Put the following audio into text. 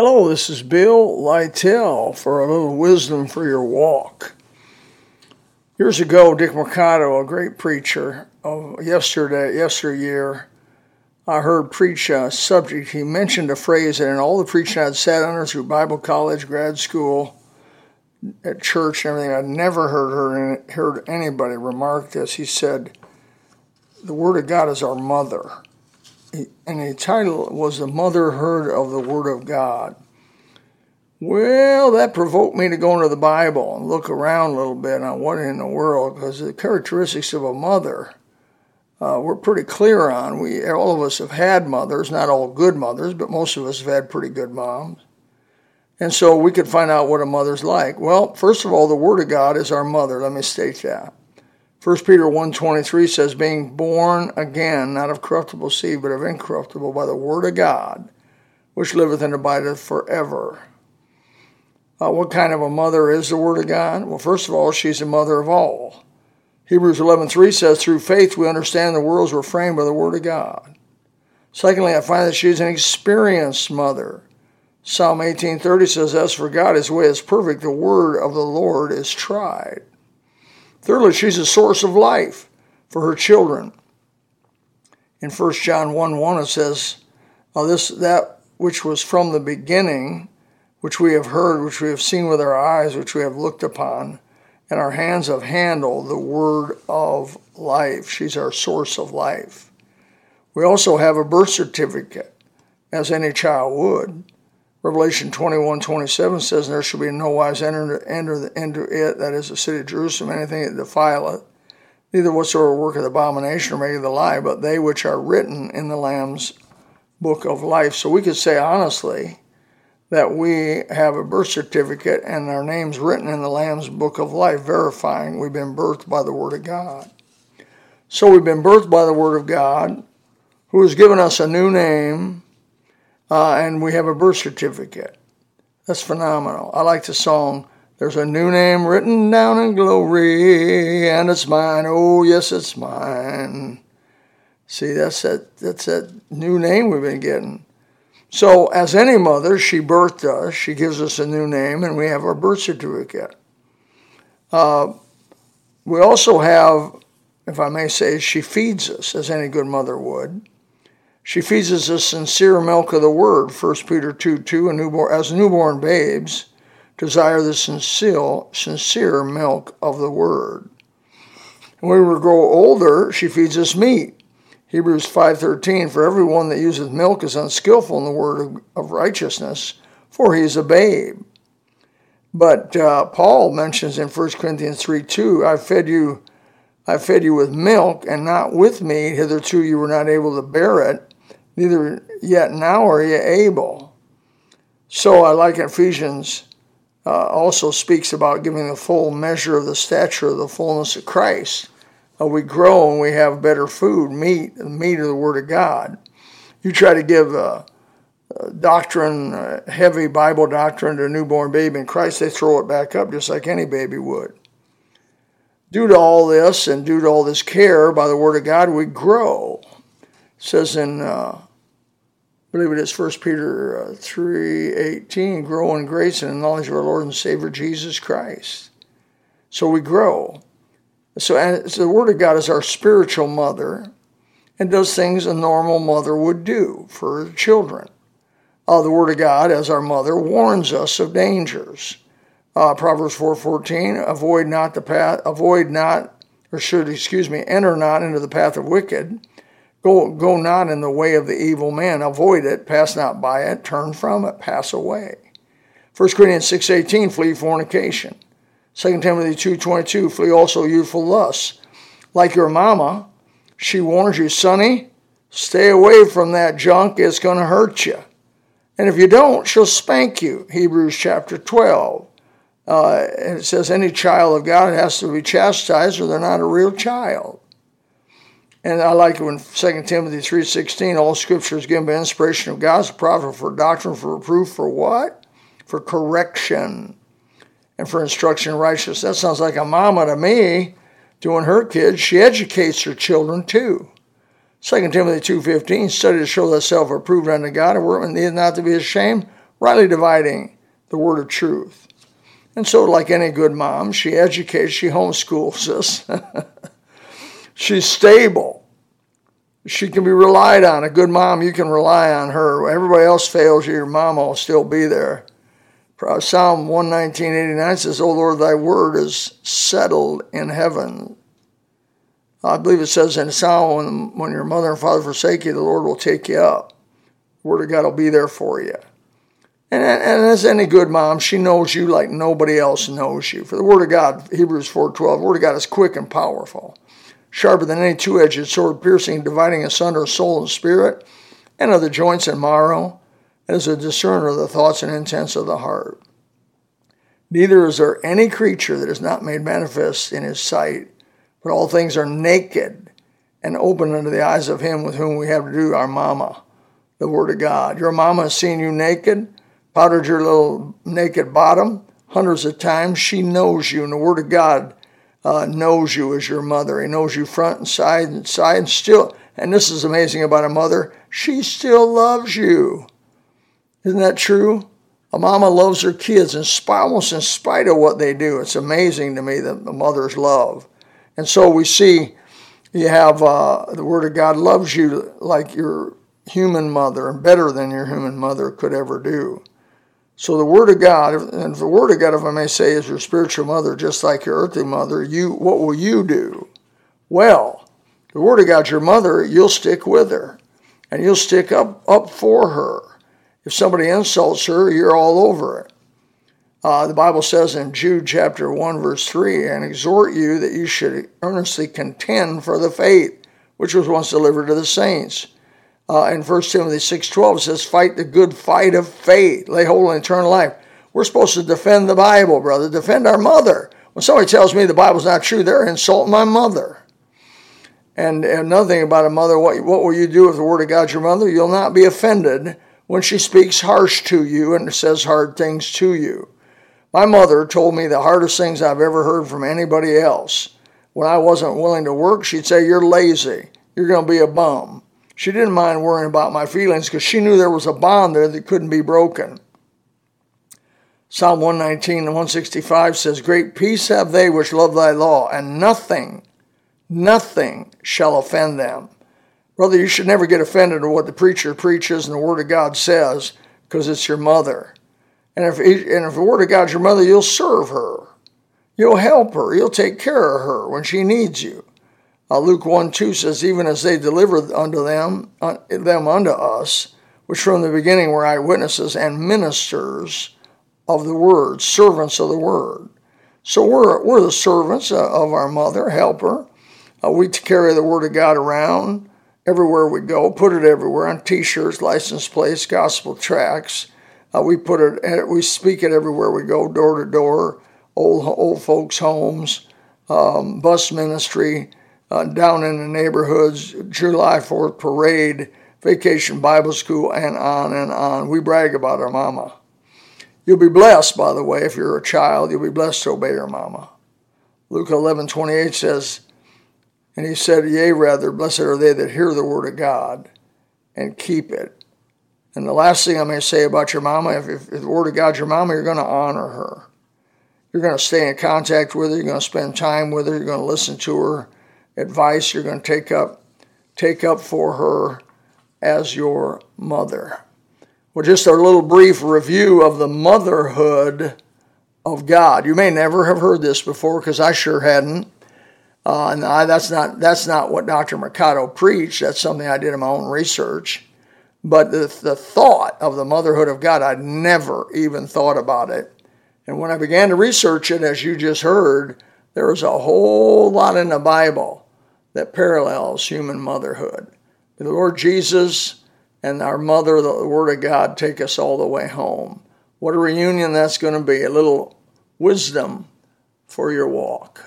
Hello, this is Bill Lytell for a little wisdom for your walk. Years ago, Dick Mercado, a great preacher of yesterday, yesteryear, I heard preach a subject. He mentioned a phrase that in all the preaching I'd sat under through Bible college, grad school, at church and everything, I'd never heard, heard, heard anybody remark this. He said, The Word of God is our mother and the title was The Mother Motherhood of the Word of God. Well, that provoked me to go into the Bible and look around a little bit on what in the world, because the characteristics of a mother uh, we're pretty clear on. We all of us have had mothers, not all good mothers, but most of us have had pretty good moms. And so we could find out what a mother's like. Well, first of all, the Word of God is our mother. Let me state that. 1 Peter 1.23 says, being born again, not of corruptible seed, but of incorruptible, by the word of God, which liveth and abideth forever. Uh, what kind of a mother is the word of God? Well, first of all, she's the mother of all. Hebrews 11.3 says, through faith we understand the worlds were framed by the word of God. Secondly, I find that she's an experienced mother. Psalm 18.30 says, as for God, his way is perfect, the word of the Lord is tried. Thirdly, she's a source of life for her children. In 1 John 1 1, it says, this, That which was from the beginning, which we have heard, which we have seen with our eyes, which we have looked upon, and our hands have handled the word of life. She's our source of life. We also have a birth certificate, as any child would. Revelation 21 27 says, There shall be no wise enter, enter into it, that is the city of Jerusalem, anything that defileth, neither whatsoever work of abomination or make the lie, but they which are written in the Lamb's book of life. So we could say honestly that we have a birth certificate and our names written in the Lamb's book of life, verifying we've been birthed by the Word of God. So we've been birthed by the Word of God, who has given us a new name uh, and we have a birth certificate. That's phenomenal. I like the song. There's a new name written down in glory, and it's mine. Oh, yes, it's mine. See, that's that, that's that new name we've been getting. So, as any mother, she birthed us, she gives us a new name, and we have our birth certificate. Uh, we also have, if I may say, she feeds us, as any good mother would. She feeds us the sincere milk of the word, 1 Peter 2 2, newborn, as newborn babes desire the sincere, sincere milk of the word. When we grow older, she feeds us meat. Hebrews 5.13, For everyone that useth milk is unskillful in the word of, of righteousness, for he is a babe. But uh, Paul mentions in 1 Corinthians 3 2, I fed you I fed you with milk and not with meat, hitherto you were not able to bear it, neither yet now are ye able. So I like Ephesians uh, also speaks about giving the full measure of the stature of the fullness of Christ. Uh, we grow and we have better food, meat, the meat of the Word of God. You try to give a, a doctrine, a heavy Bible doctrine to a newborn baby in Christ, they throw it back up just like any baby would. Due to all this and due to all this care by the Word of God, we grow. It says in uh, believe it is 1 Peter uh, 3.18, grow in grace and in knowledge of our Lord and Savior Jesus Christ. So we grow. So, so the Word of God is our spiritual mother and does things a normal mother would do for her children. Uh, the Word of God, as our mother, warns us of dangers. Uh, Proverbs 4.14, avoid not the path, avoid not, or should, excuse me, enter not into the path of wicked, Go, go not in the way of the evil man. Avoid it. Pass not by it. Turn from it. Pass away. 1 Corinthians 6.18, flee fornication. 2 Timothy 2.22, flee also youthful lusts. Like your mama, she warns you, sonny, stay away from that junk. It's going to hurt you. And if you don't, she'll spank you. Hebrews chapter 12. Uh, and it says any child of God has to be chastised or they're not a real child. And I like it when 2 Timothy 3.16, all scripture is given by inspiration of God's prophet for doctrine, for reproof, for what? For correction and for instruction in righteousness. That sounds like a mama to me doing her kids. She educates her children too. 2 Timothy 2.15, study to show thyself approved unto God, a workman needeth not to be ashamed, rightly dividing the word of truth. And so, like any good mom, she educates, she homeschools us. She's stable. She can be relied on. A good mom, you can rely on her. Everybody else fails you, your mama will still be there. Psalm 119.89 says, O Lord, thy word is settled in heaven. I believe it says in Psalm, when, when your mother and father forsake you, the Lord will take you up. The word of God will be there for you. And, and as any good mom, she knows you like nobody else knows you. For the word of God, Hebrews 4.12, the word of God is quick and powerful, sharper than any two-edged sword, piercing, dividing asunder soul and spirit, and of the joints and marrow, and is a discerner of the thoughts and intents of the heart. Neither is there any creature that is not made manifest in his sight, but all things are naked and open unto the eyes of him with whom we have to do, our mama, the Word of God. Your mama has seen you naked, powdered your little naked bottom hundreds of times. She knows you, and the Word of God uh, knows you as your mother. He knows you front and side and side, and still, and this is amazing about a mother, she still loves you. Isn't that true? A mama loves her kids in spite, almost in spite of what they do. It's amazing to me that the mother's love. And so we see you have uh, the Word of God loves you like your human mother and better than your human mother could ever do. So the Word of God, and the Word of God, if I may say, is your spiritual mother, just like your earthly mother. You, what will you do? Well, the Word of God's your mother. You'll stick with her, and you'll stick up up for her. If somebody insults her, you're all over it. Uh, the Bible says in Jude chapter 1, verse 3, and exhort you that you should earnestly contend for the faith which was once delivered to the saints. Uh, in 1 Timothy 6.12, it says, fight the good fight of faith, lay hold on eternal life. We're supposed to defend the Bible, brother, defend our mother. When somebody tells me the Bible's not true, they're insulting my mother. And another thing about a mother, what, what will you do if the Word of God's your mother? You'll not be offended when she speaks harsh to you and says hard things to you. My mother told me the hardest things I've ever heard from anybody else. When I wasn't willing to work, she'd say, You're lazy. You're going to be a bum. She didn't mind worrying about my feelings because she knew there was a bond there that couldn't be broken. Psalm 119 and 165 says, Great peace have they which love thy law, and nothing, nothing shall offend them. Brother, you should never get offended at what the preacher preaches and the Word of God says because it's your mother. And if, and if the Word of God's your mother, you'll serve her. You'll help her. You'll take care of her when she needs you. Uh, Luke 1 2 says, Even as they delivered unto them, uh, them unto us, which from the beginning were eyewitnesses and ministers of the word, servants of the word. So we're, we're the servants uh, of our mother, helper. Uh, we carry the word of God around everywhere we go, put it everywhere on t-shirts, license plates, gospel tracts. Uh, we put it, we speak it everywhere we go, door to door, old old folks' homes, um, bus ministry, uh, down in the neighborhoods, July Fourth parade, vacation Bible school, and on and on. We brag about our mama. You'll be blessed, by the way, if you're a child. You'll be blessed to obey your mama. Luke eleven twenty eight says and he said, Yea, rather, blessed are they that hear the word of God and keep it. And the last thing I may say about your mama, if, if, if the word of God's your mama, you're going to honor her. You're going to stay in contact with her. You're going to spend time with her. You're going to listen to her advice. You're going to take up, take up for her as your mother. Well, just a little brief review of the motherhood of God. You may never have heard this before because I sure hadn't. Uh, and I, that's not that's not what Dr. Mercado preached. That's something I did in my own research. But the, the thought of the motherhood of God, I'd never even thought about it. And when I began to research it, as you just heard, there was a whole lot in the Bible that parallels human motherhood. The Lord Jesus and our mother, the Word of God, take us all the way home. What a reunion that's going to be, a little wisdom for your walk.